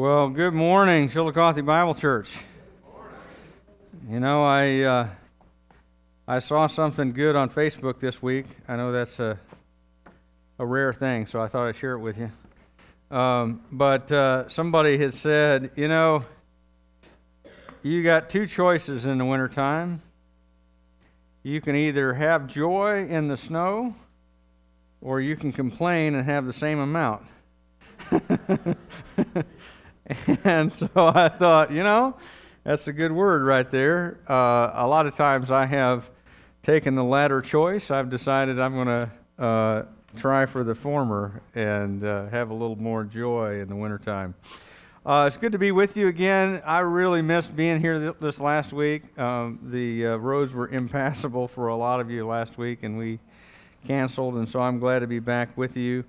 Well, good morning, Chillicothe Bible Church. You know, I uh, I saw something good on Facebook this week. I know that's a a rare thing, so I thought I'd share it with you. Um, but uh, somebody had said, you know, you got two choices in the wintertime. You can either have joy in the snow, or you can complain and have the same amount. and so I thought, you know, that's a good word right there. Uh, a lot of times I have taken the latter choice. I've decided I'm going to uh, try for the former and uh, have a little more joy in the wintertime. Uh, it's good to be with you again. I really missed being here th- this last week. Um, the uh, roads were impassable for a lot of you last week, and we canceled, and so I'm glad to be back with you.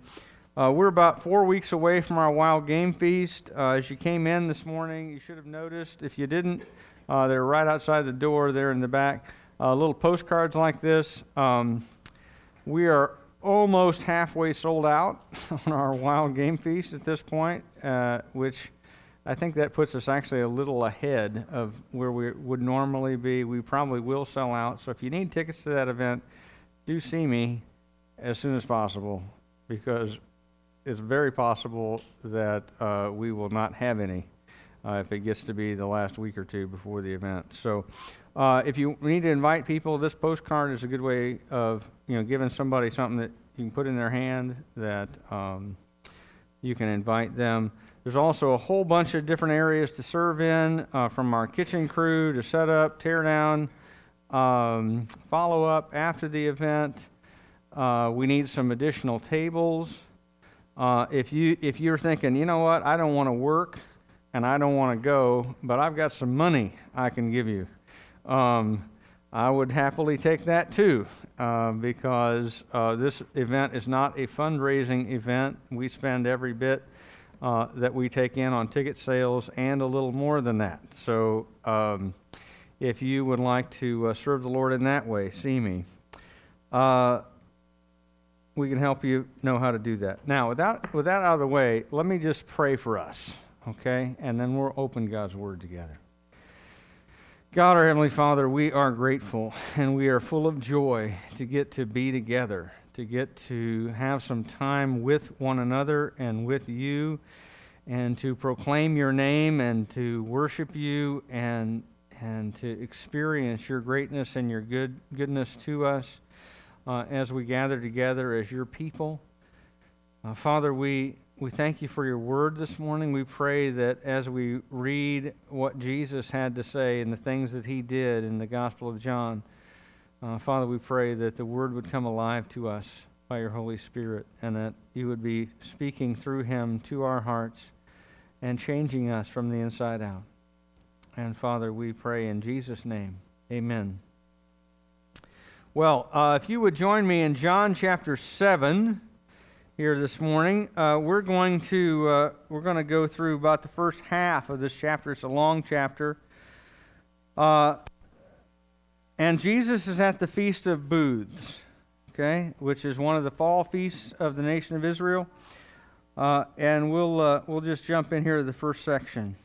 Uh, we're about four weeks away from our wild game feast. Uh, as you came in this morning, you should have noticed. If you didn't, uh, they're right outside the door there in the back. Uh, little postcards like this. Um, we are almost halfway sold out on our wild game feast at this point, uh, which I think that puts us actually a little ahead of where we would normally be. We probably will sell out. So if you need tickets to that event, do see me as soon as possible because it's very possible that uh, we will not have any uh, if it gets to be the last week or two before the event. So, uh, if you need to invite people, this postcard is a good way of you know giving somebody something that you can put in their hand that um, you can invite them. There's also a whole bunch of different areas to serve in, uh, from our kitchen crew to set up, tear down, um, follow up after the event. Uh, we need some additional tables. Uh, if you if you're thinking, you know what, I don't want to work and I don't want to go, but I've got some money I can give you, um, I would happily take that too, uh, because uh, this event is not a fundraising event. We spend every bit uh, that we take in on ticket sales and a little more than that. So. Um, if you would like to uh, serve the Lord in that way, see me. Uh, we can help you know how to do that. Now, with that, with that out of the way, let me just pray for us, okay? And then we'll open God's Word together. God, our Heavenly Father, we are grateful and we are full of joy to get to be together, to get to have some time with one another and with you, and to proclaim your name and to worship you and, and to experience your greatness and your good, goodness to us uh, as we gather together as your people. Uh, Father, we, we thank you for your word this morning. We pray that as we read what Jesus had to say and the things that he did in the Gospel of John, uh, Father, we pray that the word would come alive to us by your Holy Spirit and that you would be speaking through him to our hearts and changing us from the inside out. And Father, we pray in Jesus' name. Amen. Well, uh, if you would join me in John chapter 7 here this morning, uh, we're going to uh, we're going to go through about the first half of this chapter. It's a long chapter. Uh, and Jesus is at the Feast of Booths, okay, which is one of the fall feasts of the nation of Israel. Uh, and we'll, uh, we'll just jump in here to the first section.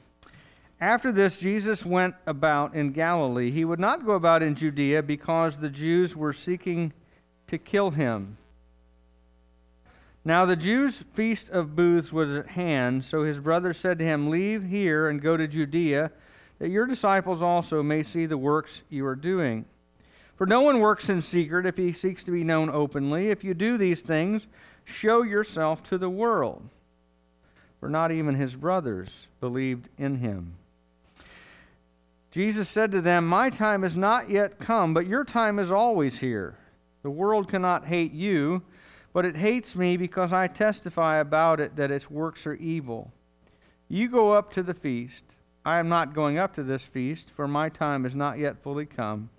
After this, Jesus went about in Galilee. He would not go about in Judea because the Jews were seeking to kill him. Now the Jews' feast of booths was at hand, so his brothers said to him, Leave here and go to Judea, that your disciples also may see the works you are doing. For no one works in secret if he seeks to be known openly. If you do these things, show yourself to the world. For not even his brothers believed in him. Jesus said to them, My time is not yet come, but your time is always here. The world cannot hate you, but it hates me because I testify about it that its works are evil. You go up to the feast. I am not going up to this feast, for my time is not yet fully come.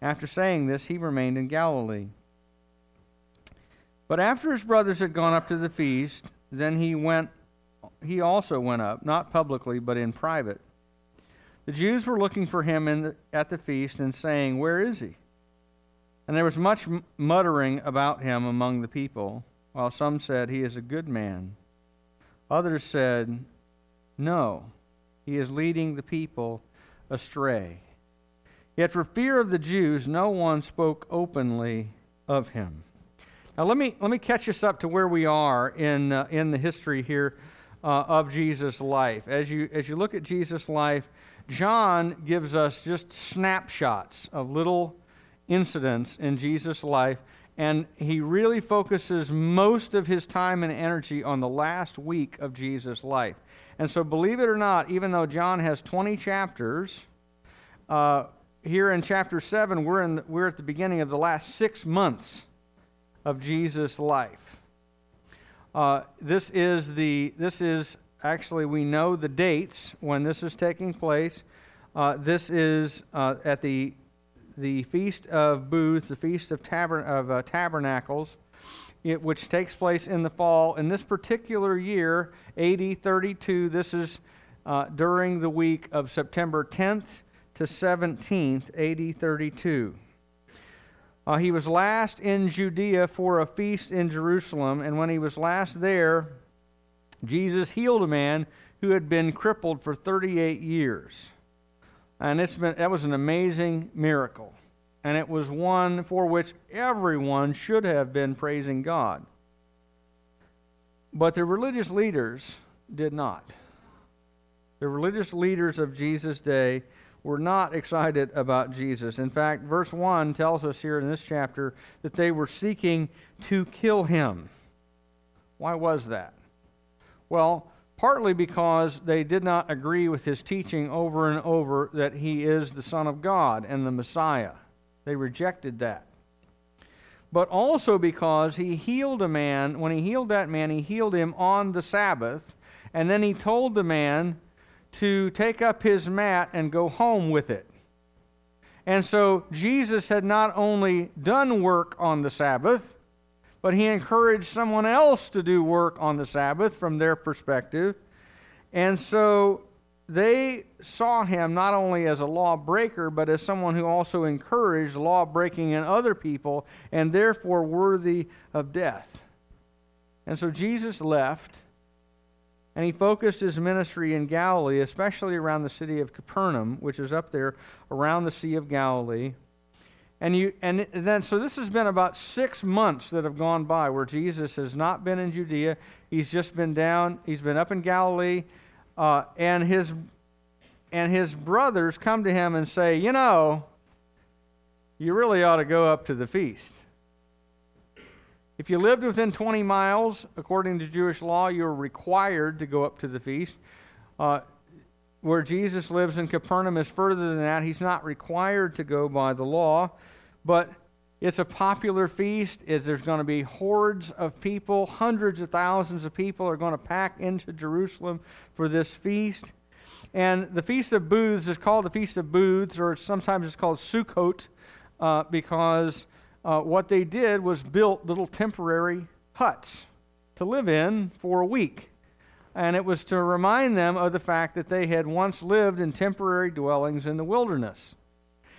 After saying this, he remained in Galilee. But after his brothers had gone up to the feast, then he went he also went up, not publicly, but in private. The Jews were looking for him the, at the feast and saying, Where is he? And there was much muttering about him among the people, while some said, He is a good man. Others said, No, he is leading the people astray. Yet for fear of the Jews, no one spoke openly of him. Now let me let me catch us up to where we are in uh, in the history here uh, of Jesus' life. As you as you look at Jesus' life, John gives us just snapshots of little incidents in Jesus' life, and he really focuses most of his time and energy on the last week of Jesus' life. And so, believe it or not, even though John has 20 chapters, uh, here in chapter 7, we're, in, we're at the beginning of the last six months of Jesus' life. Uh, this is the this is actually we know the dates when this is taking place. Uh, this is uh, at the the feast of booths, the feast of, taber- of uh, tabernacles, it, which takes place in the fall. In this particular year, AD 32, this is uh, during the week of September 10th to 17th, AD 32. Uh, he was last in Judea for a feast in Jerusalem, and when he was last there, Jesus healed a man who had been crippled for 38 years. And it's been, that was an amazing miracle. And it was one for which everyone should have been praising God. But the religious leaders did not. The religious leaders of Jesus' day were not excited about Jesus. In fact, verse 1 tells us here in this chapter that they were seeking to kill him. Why was that? Well, partly because they did not agree with his teaching over and over that he is the Son of God and the Messiah. They rejected that. But also because he healed a man, when he healed that man, he healed him on the Sabbath, and then he told the man, to take up his mat and go home with it. And so Jesus had not only done work on the Sabbath, but he encouraged someone else to do work on the Sabbath from their perspective. And so they saw him not only as a lawbreaker, but as someone who also encouraged law breaking in other people and therefore worthy of death. And so Jesus left and he focused his ministry in Galilee, especially around the city of Capernaum, which is up there around the Sea of Galilee. And, you, and then, so this has been about six months that have gone by where Jesus has not been in Judea. He's just been down, he's been up in Galilee. Uh, and, his, and his brothers come to him and say, You know, you really ought to go up to the feast. If you lived within 20 miles, according to Jewish law, you're required to go up to the feast. Uh, where Jesus lives in Capernaum is further than that. He's not required to go by the law, but it's a popular feast. Is there's going to be hordes of people, hundreds of thousands of people are going to pack into Jerusalem for this feast. And the Feast of Booths is called the Feast of Booths, or sometimes it's called Sukkot, uh, because uh, what they did was built little temporary huts to live in for a week. And it was to remind them of the fact that they had once lived in temporary dwellings in the wilderness.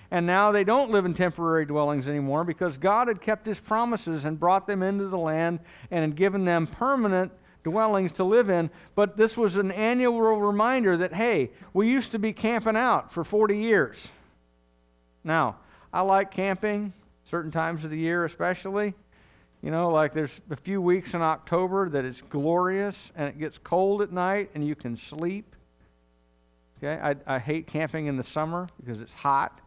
And now they don't live in temporary dwellings anymore because God had kept his promises and brought them into the land and had given them permanent dwellings to live in. But this was an annual reminder that, hey, we used to be camping out for 40 years. Now, I like camping certain times of the year, especially. You know, like there's a few weeks in October that it's glorious and it gets cold at night and you can sleep. Okay, I, I hate camping in the summer because it's hot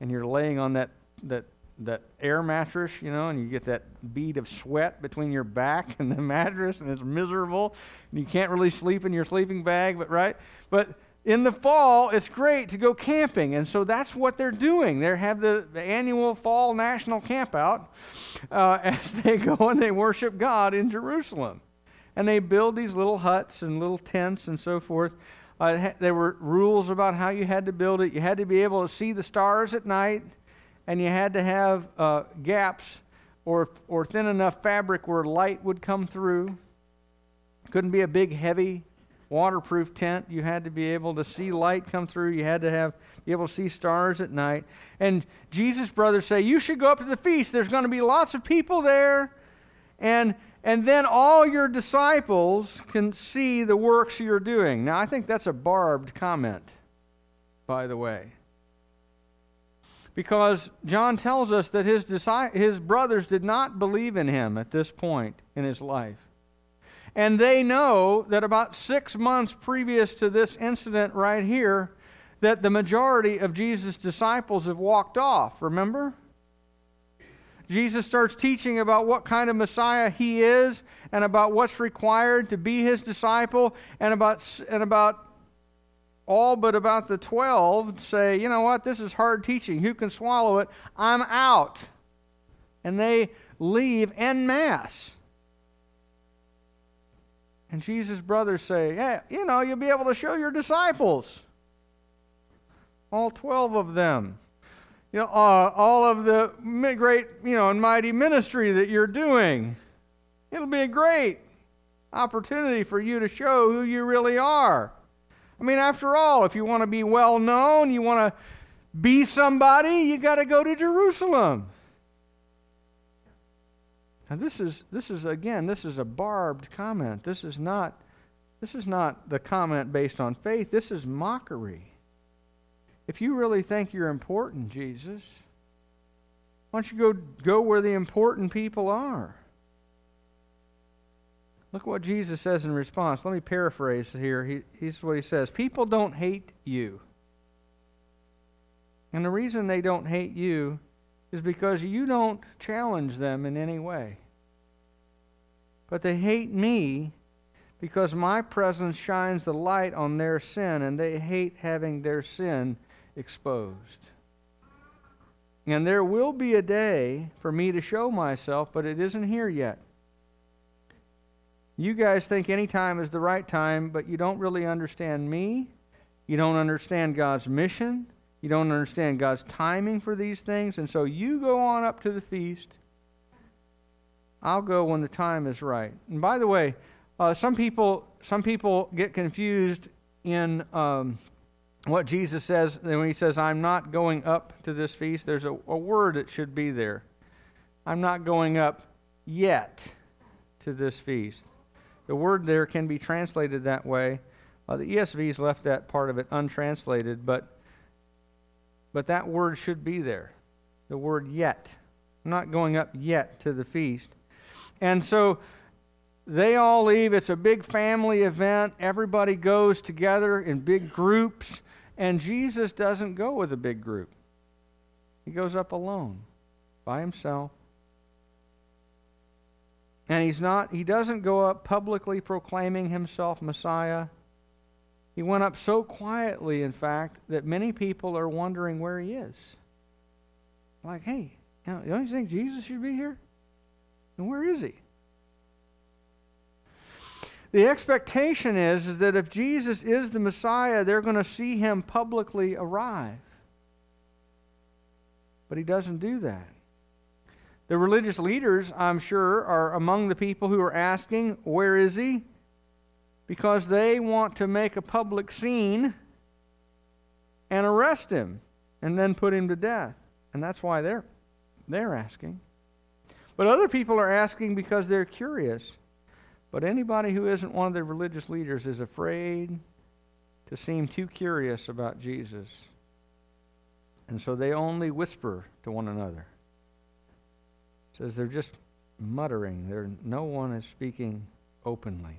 and you're laying on that, that, that air mattress, you know, and you get that bead of sweat between your back and the mattress and it's miserable and you can't really sleep in your sleeping bag, but right? But in the fall, it's great to go camping. And so that's what they're doing. They have the, the annual fall national campout uh, as they go and they worship God in Jerusalem. And they build these little huts and little tents and so forth. Uh, there were rules about how you had to build it. You had to be able to see the stars at night, and you had to have uh, gaps or, or thin enough fabric where light would come through. Couldn't be a big, heavy waterproof tent. You had to be able to see light come through. You had to have be able to see stars at night. And Jesus' brothers say, "You should go up to the feast. There's going to be lots of people there." And and then all your disciples can see the works you're doing. Now, I think that's a barbed comment, by the way. Because John tells us that his, his brothers did not believe in him at this point in his life. And they know that about six months previous to this incident right here, that the majority of Jesus' disciples have walked off. Remember? Jesus starts teaching about what kind of Messiah he is and about what's required to be his disciple and about, and about all but about the 12 say, you know what, this is hard teaching. Who can swallow it? I'm out. And they leave en masse. And Jesus' brothers say, yeah, you know, you'll be able to show your disciples. All 12 of them you know, uh, all of the great, you know, and mighty ministry that you're doing. It'll be a great opportunity for you to show who you really are. I mean, after all, if you want to be well known, you want to be somebody, you got to go to Jerusalem. Now this is this is again, this is a barbed comment. This is not this is not the comment based on faith. This is mockery. If you really think you're important, Jesus, why don't you go, go where the important people are? Look what Jesus says in response. Let me paraphrase here. He, he's what he says People don't hate you. And the reason they don't hate you is because you don't challenge them in any way. But they hate me because my presence shines the light on their sin, and they hate having their sin exposed. And there will be a day for me to show myself, but it isn't here yet. You guys think any time is the right time, but you don't really understand me. You don't understand God's mission. You don't understand God's timing for these things. And so you go on up to the feast. I'll go when the time is right. And by the way, uh, some people some people get confused in um, what Jesus says when he says, I'm not going up to this feast, there's a, a word that should be there. I'm not going up yet to this feast. The word there can be translated that way. Uh, the ESV's left that part of it untranslated, but, but that word should be there. The word yet. I'm not going up yet to the feast. And so they all leave. It's a big family event. Everybody goes together in big groups. And Jesus doesn't go with a big group, he goes up alone, by himself. And he's not, he doesn't go up publicly proclaiming himself Messiah. He went up so quietly, in fact, that many people are wondering where he is. Like, hey, don't you think Jesus should be here? And where is he? The expectation is, is that if Jesus is the Messiah, they're going to see him publicly arrive. But he doesn't do that. The religious leaders, I'm sure, are among the people who are asking, Where is he? Because they want to make a public scene and arrest him and then put him to death. And that's why they're, they're asking. But other people are asking because they're curious. But anybody who isn't one of the religious leaders is afraid to seem too curious about Jesus. And so they only whisper to one another. It says they're just muttering. There, no one is speaking openly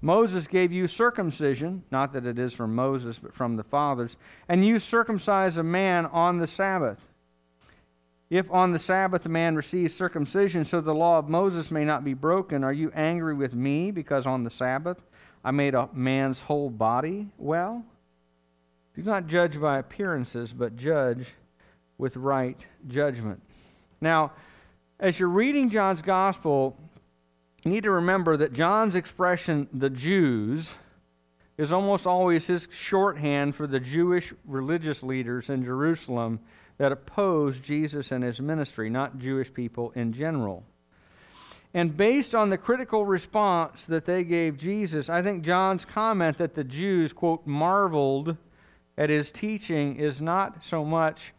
Moses gave you circumcision, not that it is from Moses, but from the fathers, and you circumcise a man on the Sabbath. If on the Sabbath a man receives circumcision, so the law of Moses may not be broken, are you angry with me because on the Sabbath I made a man's whole body well? Do not judge by appearances, but judge with right judgment. Now, as you're reading John's gospel, you need to remember that John's expression, the Jews, is almost always his shorthand for the Jewish religious leaders in Jerusalem that opposed Jesus and his ministry, not Jewish people in general. And based on the critical response that they gave Jesus, I think John's comment that the Jews, quote, marveled at his teaching is not so much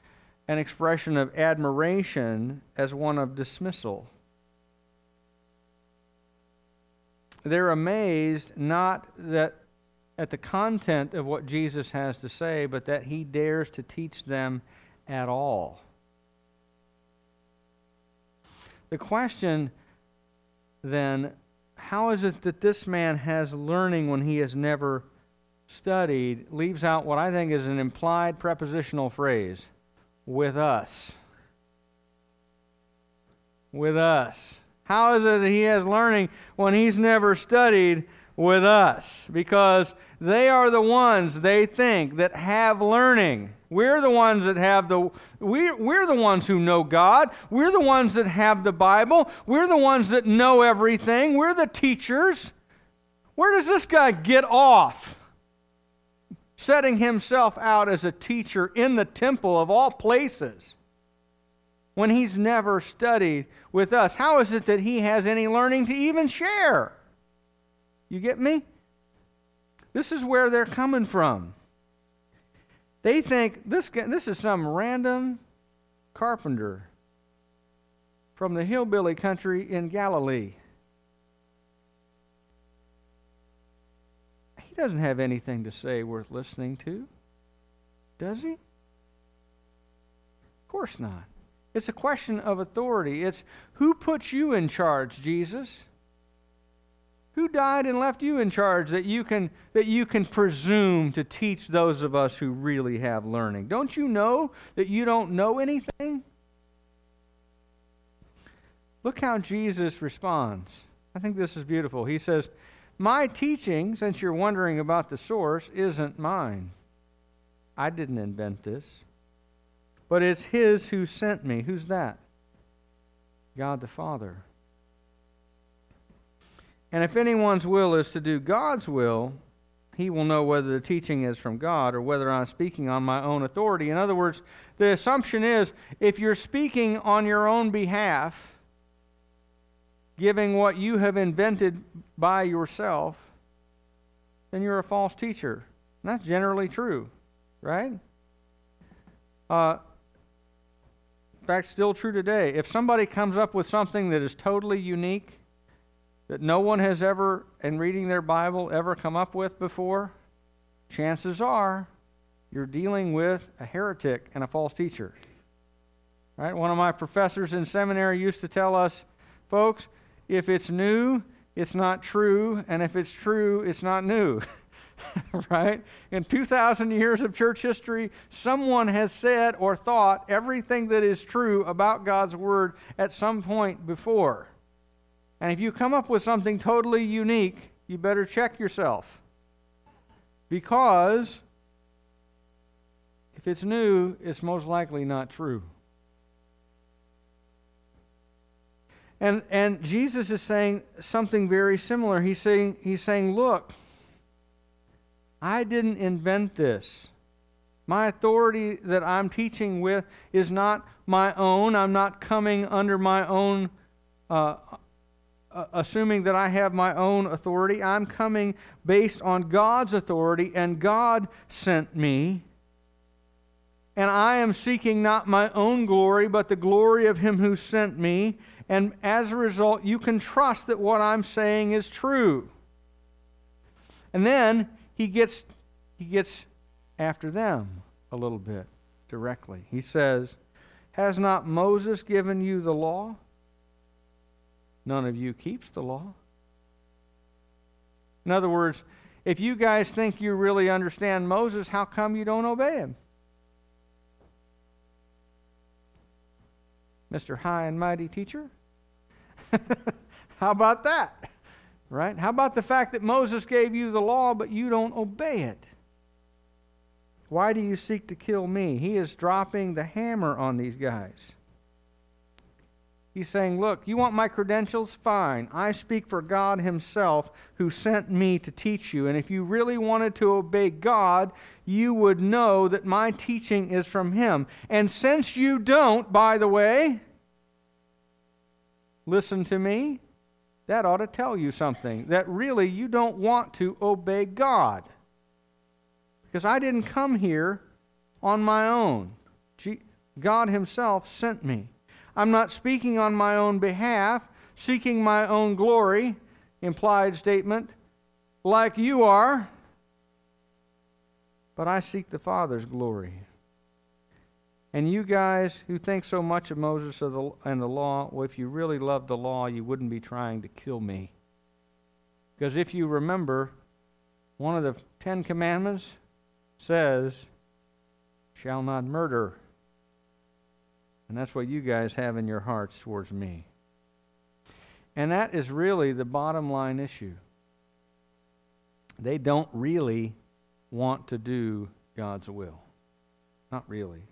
an expression of admiration as one of dismissal. They're amazed not that at the content of what Jesus has to say, but that he dares to teach them at all. The question then, how is it that this man has learning when he has never studied, leaves out what I think is an implied prepositional phrase with us? With us. How is it that he has learning when he's never studied with us? Because they are the ones they think that have learning. We're the ones that have the we're, we're the ones who know God. We're the ones that have the Bible. We're the ones that know everything. We're the teachers. Where does this guy get off? Setting himself out as a teacher in the temple of all places when he's never studied with us? How is it that he has any learning to even share? You get me? This is where they're coming from. They think this, this is some random carpenter from the hillbilly country in Galilee. He doesn't have anything to say worth listening to, does he? Of course not. It's a question of authority. It's who puts you in charge, Jesus? Who died and left you in charge that you can that you can presume to teach those of us who really have learning? Don't you know that you don't know anything? Look how Jesus responds. I think this is beautiful. He says, "My teaching, since you're wondering about the source, isn't mine. I didn't invent this but it's His who sent me. Who's that? God the Father. And if anyone's will is to do God's will, he will know whether the teaching is from God or whether I'm speaking on my own authority. In other words, the assumption is if you're speaking on your own behalf, giving what you have invented by yourself, then you're a false teacher. And that's generally true, right? Uh, fact, still true today. If somebody comes up with something that is totally unique, that no one has ever, in reading their Bible, ever come up with before, chances are you're dealing with a heretic and a false teacher. Right? One of my professors in seminary used to tell us, folks, if it's new, it's not true, and if it's true, it's not new. right? In 2,000 years of church history, someone has said or thought everything that is true about God's Word at some point before. And if you come up with something totally unique, you better check yourself. Because if it's new, it's most likely not true. And, and Jesus is saying something very similar. He's saying, he's saying, look, I didn't invent this. My authority that I'm teaching with is not my own. I'm not coming under my own, uh, uh, assuming that I have my own authority. I'm coming based on God's authority, and God sent me. And I am seeking not my own glory, but the glory of Him who sent me. And as a result, you can trust that what I'm saying is true. And then he gets, he gets after them a little bit directly. He says, Has not Moses given you the law? None of you keeps the law. In other words, if you guys think you really understand Moses, how come you don't obey him? Mr. High and Mighty Teacher? how about that? Right? How about the fact that Moses gave you the law, but you don't obey it? Why do you seek to kill me? He is dropping the hammer on these guys. He's saying, Look, you want my credentials? Fine. I speak for God Himself who sent me to teach you. And if you really wanted to obey God, you would know that my teaching is from Him. And since you don't, by the way, listen to me, that ought to tell you something that really you don't want to obey God. Because I didn't come here on my own. God Himself sent me. I'm not speaking on my own behalf, seeking my own glory, implied statement, like you are, but I seek the Father's glory. And you guys who think so much of Moses and the law, well, if you really loved the law, you wouldn't be trying to kill me. Because if you remember, one of the Ten Commandments says, shall not murder. And that's what you guys have in your hearts towards me. And that is really the bottom line issue. They don't really want to do God's will. Not really.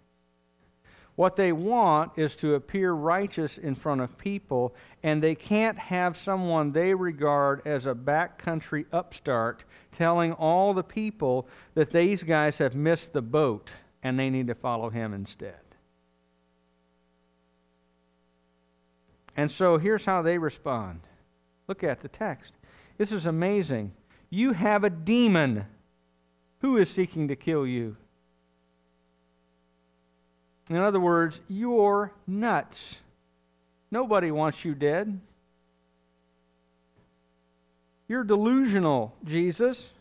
What they want is to appear righteous in front of people, and they can't have someone they regard as a backcountry upstart telling all the people that these guys have missed the boat and they need to follow him instead. And so here's how they respond. Look at the text. This is amazing. You have a demon. Who is seeking to kill you? In other words, you're nuts. Nobody wants you dead. You're delusional, Jesus.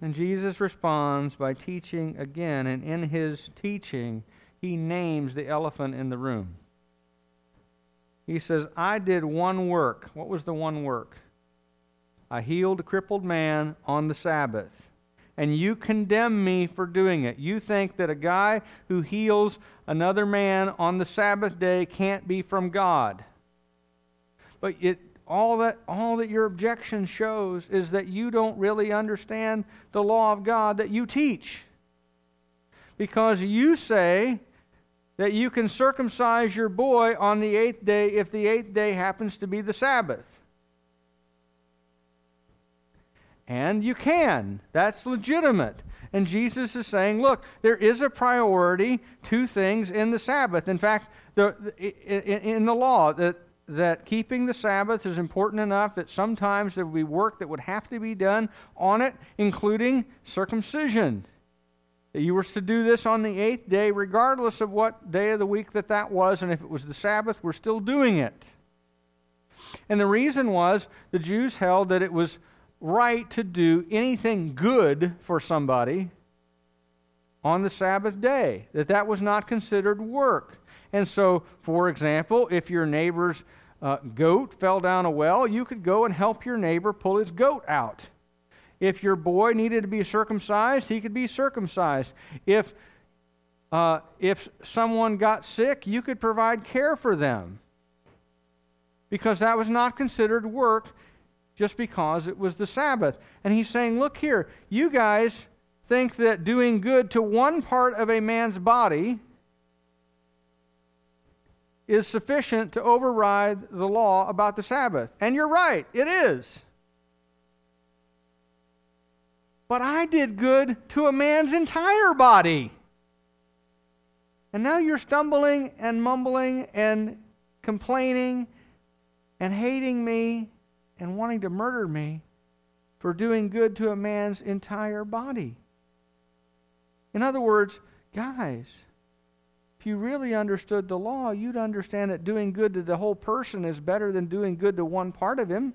And Jesus responds by teaching again, and in his teaching, he names the elephant in the room. He says, I did one work. What was the one work? I healed a crippled man on the Sabbath. And you condemn me for doing it. You think that a guy who heals another man on the Sabbath day can't be from God. But it, all, that, all that your objection shows is that you don't really understand the law of God that you teach. Because you say that you can circumcise your boy on the eighth day if the eighth day happens to be the Sabbath. And you can. That's legitimate. And Jesus is saying, look, there is a priority to things in the Sabbath. In fact, the, in the law, that, that keeping the Sabbath is important enough that sometimes there would be work that would have to be done on it, including circumcision that you were to do this on the eighth day, regardless of what day of the week that that was, and if it was the Sabbath, we're still doing it. And the reason was the Jews held that it was right to do anything good for somebody on the Sabbath day, that that was not considered work. And so, for example, if your neighbor's uh, goat fell down a well, you could go and help your neighbor pull his goat out. If your boy needed to be circumcised, he could be circumcised. If, uh, if someone got sick, you could provide care for them because that was not considered work just because it was the Sabbath. And he's saying, Look here, you guys think that doing good to one part of a man's body is sufficient to override the law about the Sabbath. And you're right, it is. But I did good to a man's entire body. And now you're stumbling and mumbling and complaining and hating me and wanting to murder me for doing good to a man's entire body. In other words, guys, if you really understood the law, you'd understand that doing good to the whole person is better than doing good to one part of him.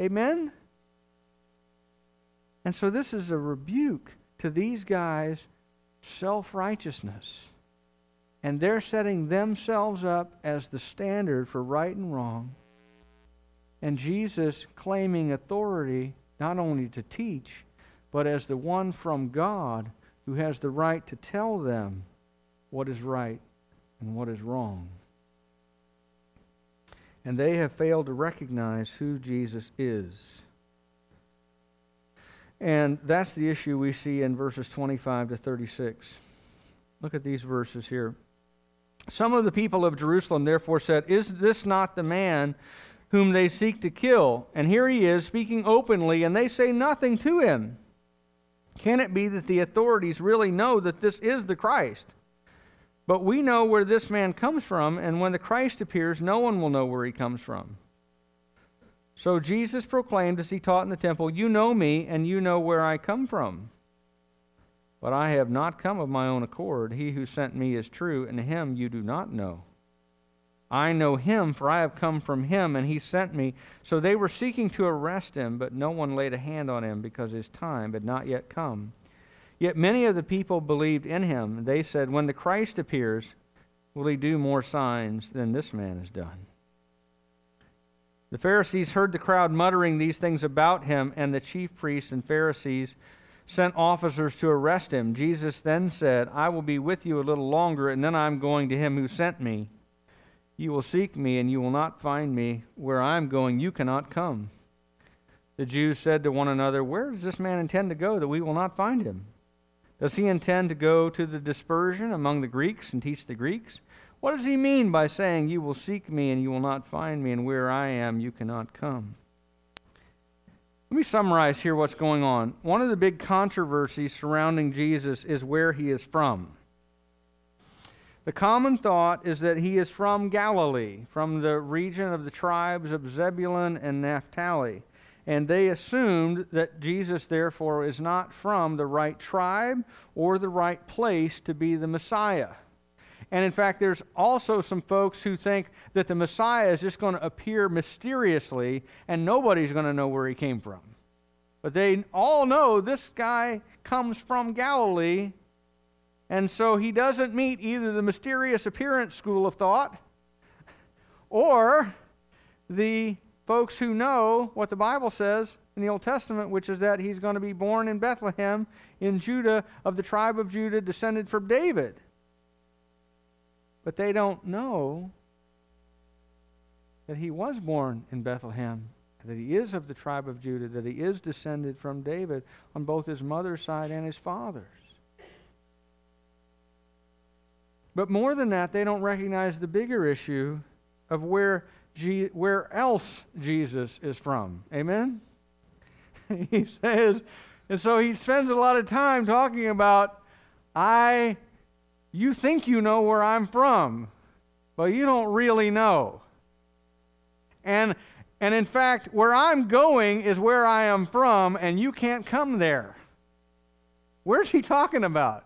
Amen? And so this is a rebuke to these guys' self righteousness. And they're setting themselves up as the standard for right and wrong. And Jesus claiming authority not only to teach, but as the one from God who has the right to tell them what is right and what is wrong. And they have failed to recognize who Jesus is. And that's the issue we see in verses 25 to 36. Look at these verses here. Some of the people of Jerusalem therefore said, Is this not the man whom they seek to kill? And here he is speaking openly, and they say nothing to him. Can it be that the authorities really know that this is the Christ? But we know where this man comes from, and when the Christ appears, no one will know where he comes from. So Jesus proclaimed as he taught in the temple, You know me, and you know where I come from. But I have not come of my own accord. He who sent me is true, and him you do not know. I know him, for I have come from him, and he sent me. So they were seeking to arrest him, but no one laid a hand on him, because his time had not yet come. Yet many of the people believed in him. They said, When the Christ appears, will he do more signs than this man has done? The Pharisees heard the crowd muttering these things about him, and the chief priests and Pharisees sent officers to arrest him. Jesus then said, I will be with you a little longer, and then I am going to him who sent me. You will seek me, and you will not find me. Where I am going, you cannot come. The Jews said to one another, Where does this man intend to go that we will not find him? Does he intend to go to the dispersion among the Greeks and teach the Greeks? What does he mean by saying, You will seek me and you will not find me, and where I am you cannot come? Let me summarize here what's going on. One of the big controversies surrounding Jesus is where he is from. The common thought is that he is from Galilee, from the region of the tribes of Zebulun and Naphtali. And they assumed that Jesus, therefore, is not from the right tribe or the right place to be the Messiah. And in fact, there's also some folks who think that the Messiah is just going to appear mysteriously and nobody's going to know where he came from. But they all know this guy comes from Galilee, and so he doesn't meet either the mysterious appearance school of thought or the folks who know what the Bible says in the Old Testament, which is that he's going to be born in Bethlehem in Judah, of the tribe of Judah, descended from David. But they don't know that he was born in Bethlehem, that he is of the tribe of Judah, that he is descended from David on both his mother's side and his father's. But more than that, they don't recognize the bigger issue of where, Je- where else Jesus is from. Amen? he says, and so he spends a lot of time talking about, I you think you know where I'm from, but you don't really know. And, and in fact, where I'm going is where I am from, and you can't come there. Where's he talking about?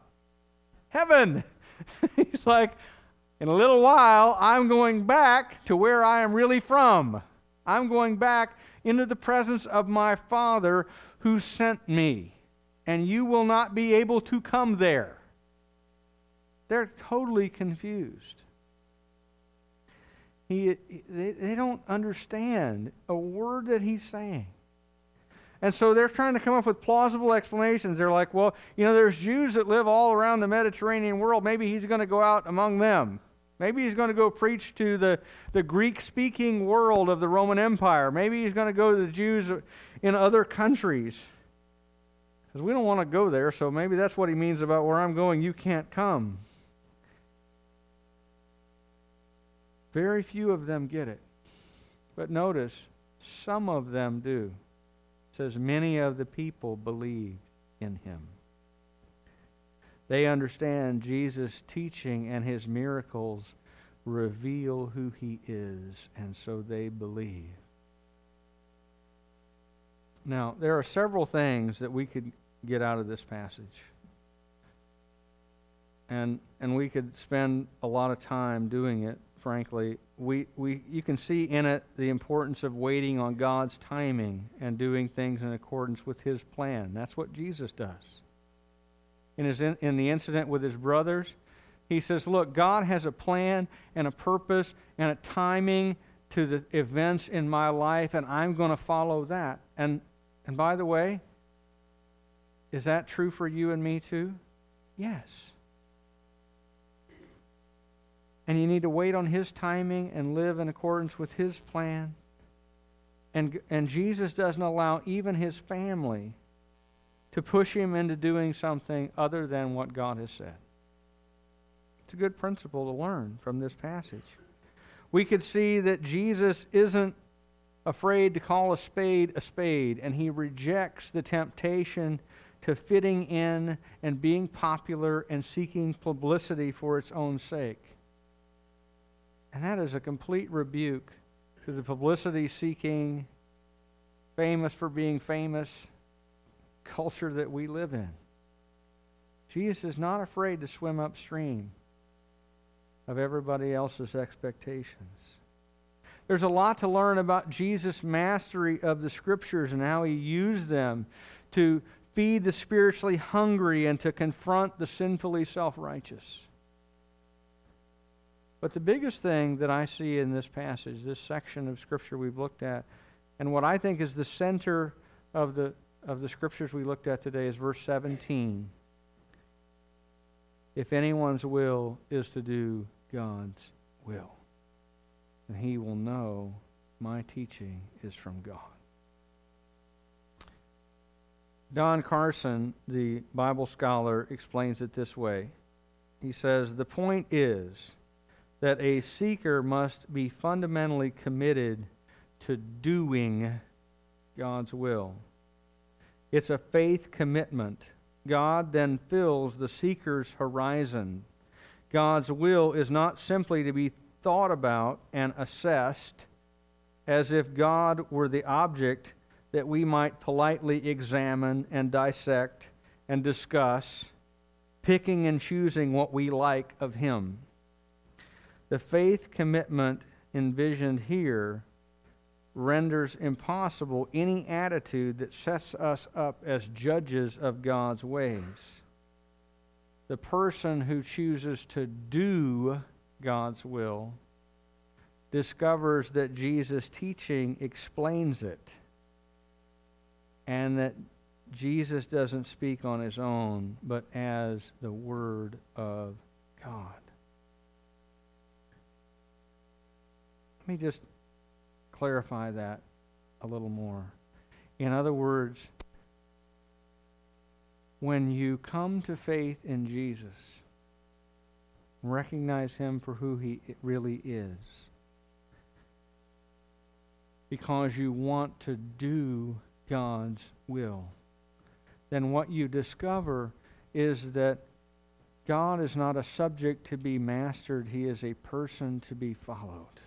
Heaven. He's like, in a little while, I'm going back to where I am really from. I'm going back into the presence of my Father who sent me, and you will not be able to come there. They're totally confused. He, they, they don't understand a word that he's saying. And so they're trying to come up with plausible explanations. They're like, well, you know, there's Jews that live all around the Mediterranean world. Maybe he's going to go out among them. Maybe he's going to go preach to the, the Greek speaking world of the Roman Empire. Maybe he's going to go to the Jews in other countries. Because we don't want to go there, so maybe that's what he means about where I'm going, you can't come. Very few of them get it. But notice, some of them do. Says, Many of the people believed in him. They understand Jesus' teaching and his miracles reveal who he is, and so they believe. Now, there are several things that we could get out of this passage. And, and we could spend a lot of time doing it frankly, we, we, you can see in it the importance of waiting on God's timing and doing things in accordance with His plan. That's what Jesus does. In, his, in, the incident with his brothers, he says, Look, God has a plan and a purpose and a timing to the events in my life and I'm going to follow that. And and by the way, is that true for you and me too? Yes. And you need to wait on his timing and live in accordance with his plan. And and Jesus doesn't allow even his family to push him into doing something other than what God has said. It's a good principle to learn from this passage. We could see that Jesus isn't afraid to call a spade a spade, and he rejects the temptation to fitting in and being popular and seeking publicity for its own sake. And that is a complete rebuke to the publicity seeking, famous for being famous culture that we live in. Jesus is not afraid to swim upstream of everybody else's expectations. There's a lot to learn about Jesus' mastery of the scriptures and how he used them to feed the spiritually hungry and to confront the sinfully self righteous. But the biggest thing that I see in this passage, this section of scripture we've looked at, and what I think is the center of the, of the scriptures we looked at today is verse 17. If anyone's will is to do God's will. And he will know my teaching is from God. Don Carson, the Bible scholar, explains it this way. He says, The point is that a seeker must be fundamentally committed to doing God's will. It's a faith commitment. God then fills the seeker's horizon God's will is not simply to be thought about and assessed as if God were the object that we might politely examine and dissect and discuss, picking and choosing what we like of Him. The faith commitment envisioned here renders impossible any attitude that sets us up as judges of God's ways the person who chooses to do God's will discovers that Jesus' teaching explains it and that Jesus doesn't speak on his own, but as the Word of God. Let me just clarify that a little more. In other words, when you come to faith in Jesus, recognize him for who he really is, because you want to do God's will, then what you discover is that God is not a subject to be mastered, he is a person to be followed.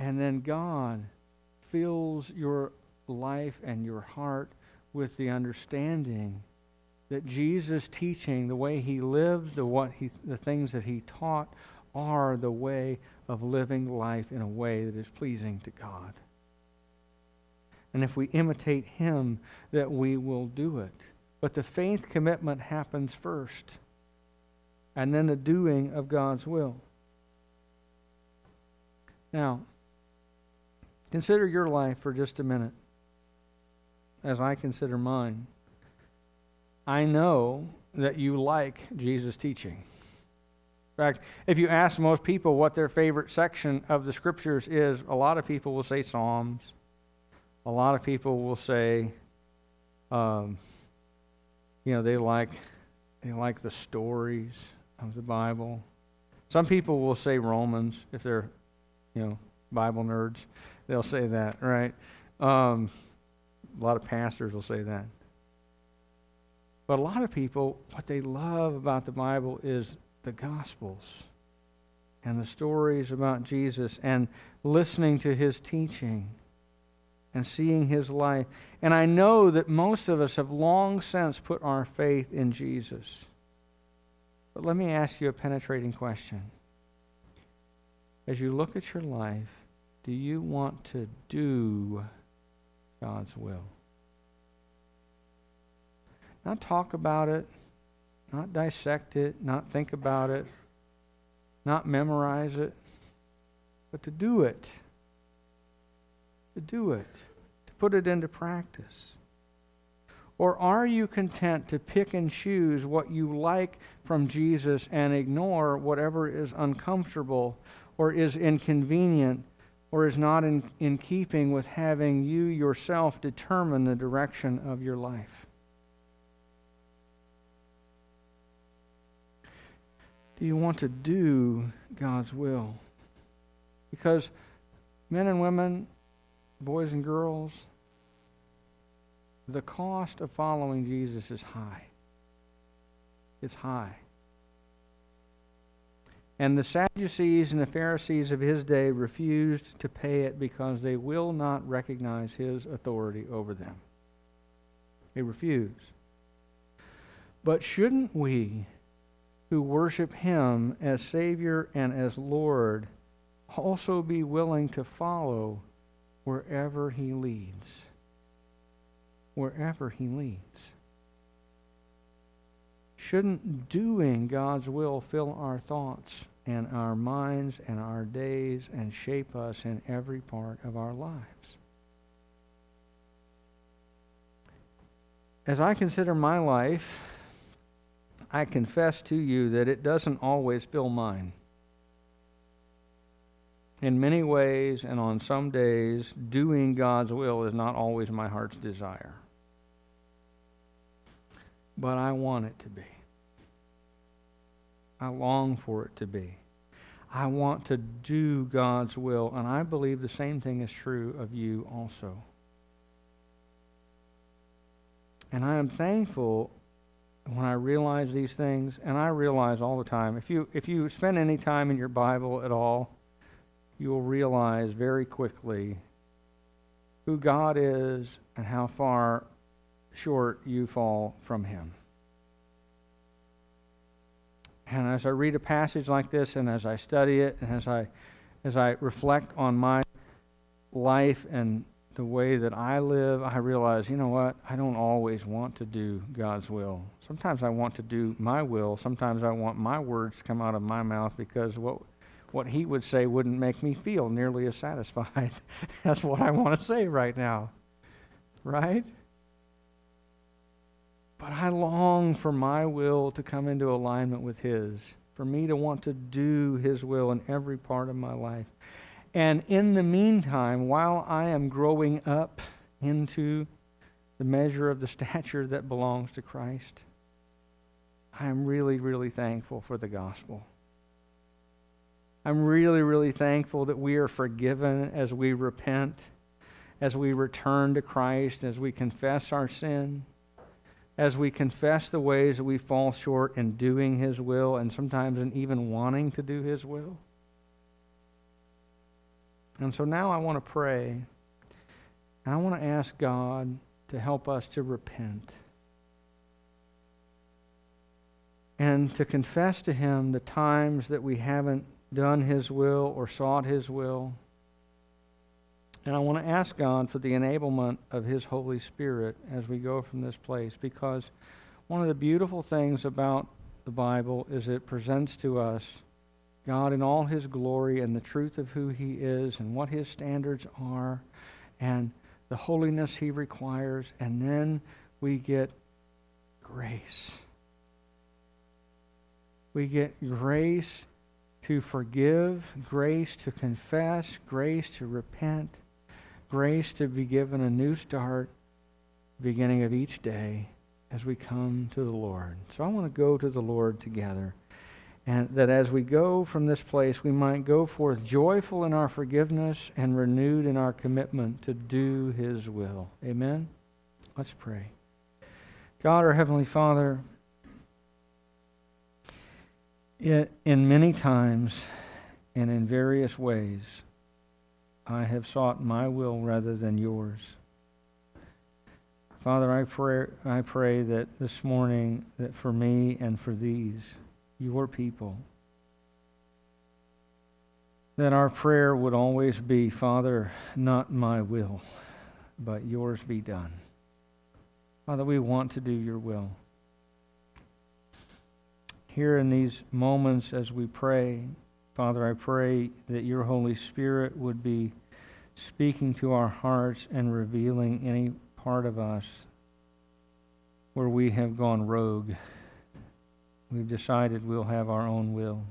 And then God fills your life and your heart with the understanding that Jesus' teaching, the way he lived, the, what he, the things that he taught, are the way of living life in a way that is pleasing to God. And if we imitate him, that we will do it. But the faith commitment happens first, and then the doing of God's will. Now, consider your life for just a minute as I consider mine, I know that you like Jesus' teaching. In fact, if you ask most people what their favorite section of the scriptures is, a lot of people will say Psalms. A lot of people will say, um, you know, they like they like the stories of the Bible. Some people will say Romans if they're, you know, Bible nerds. They'll say that, right? Um, a lot of pastors will say that. But a lot of people, what they love about the Bible is the Gospels and the stories about Jesus and listening to his teaching and seeing his life. And I know that most of us have long since put our faith in Jesus. But let me ask you a penetrating question. As you look at your life, do you want to do God's will. Not talk about it, not dissect it, not think about it, not memorize it, but to do it. To do it, to put it into practice. Or are you content to pick and choose what you like from Jesus and ignore whatever is uncomfortable or is inconvenient or is not in, in keeping with having you yourself determine the direction of your life? Do you want to do God's will? Because men and women, boys and girls, the cost of following Jesus is high. It's high. And the Sadducees and the Pharisees of his day refused to pay it because they will not recognize his authority over them. They refuse. But shouldn't we, who worship him as Savior and as Lord, also be willing to follow wherever he leads? wherever He leads. Shouldn't doing God's will fill our thoughts and our minds and our days and shape us in every part of our lives? As I consider my life, I confess to you that it doesn't always fill mine. In many ways and on some days, doing God's will is not always my heart's desire but I want it to be. I long for it to be. I want to do God's will, and I believe the same thing is true of you also. And I am thankful when I realize these things, and I realize all the time. If you if you spend any time in your Bible at all, you will realize very quickly who God is and how far short you fall from Him. And as I read a passage like this, and as I study it, and as I, as I reflect on my life and the way that I live, I realize, you know what? I don't always want to do God's will. Sometimes I want to do my will. Sometimes I want my words to come out of my mouth because what, what He would say wouldn't make me feel nearly as satisfied. That's what I want to say right now. Right? But I long for my will to come into alignment with His, for me to want to do His will in every part of my life. And in the meantime, while I am growing up into the measure of the stature that belongs to Christ, I am really, really thankful for the gospel. I'm really, really thankful that we are forgiven as we repent, as we return to Christ, as we confess our sin as we confess the ways that we fall short in doing His will and sometimes in even wanting to do His will. And so now I want to pray. And I want to ask God to help us to repent and to confess to Him the times that we haven't done His will or sought His will and I want to ask God for the enablement of His Holy Spirit as we go from this place because one of the beautiful things about the Bible is it presents to us God in all His glory and the truth of who He is and what His standards are and the holiness He requires. And then we get grace. We get grace to forgive, grace to confess, grace to repent grace to be given a new start, beginning of each day as we come to the Lord. So I want to go to the Lord together. And that as we go from this place, we might go forth joyful in our forgiveness and renewed in our commitment to do His will. Amen? Let's pray. God, our Heavenly Father, it, in many times and in various ways, I have sought my will rather than yours. Father, I pray, I pray that this morning, that for me and for these, your people, that our prayer would always be, Father, not my will, but yours be done. Father, we want to do your will. Here in these moments as we pray, Father, I pray that your Holy Spirit would be speaking to our hearts and revealing any part of us where we have gone rogue. We've decided we'll have our own will.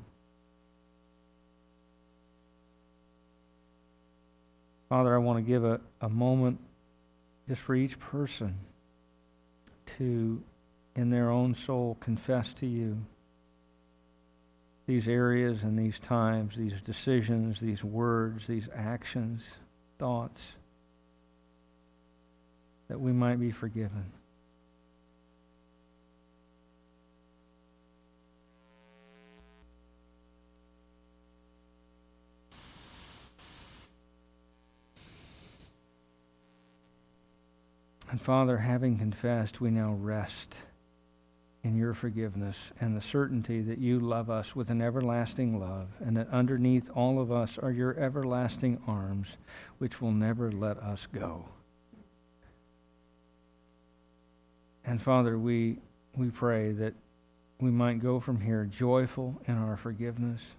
Father, I want to give a, a moment just for each person to, in their own soul, confess to you these areas and these times, these decisions, these words, these actions, thoughts, that we might be forgiven. And Father, having confessed, we now rest in your forgiveness and the certainty that you love us with an everlasting love, and that underneath all of us are your everlasting arms, which will never let us go. And Father, we, we pray that we might go from here joyful in our forgiveness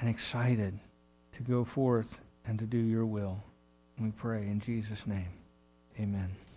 and excited to go forth and to do your will. We pray in Jesus' name. Amen.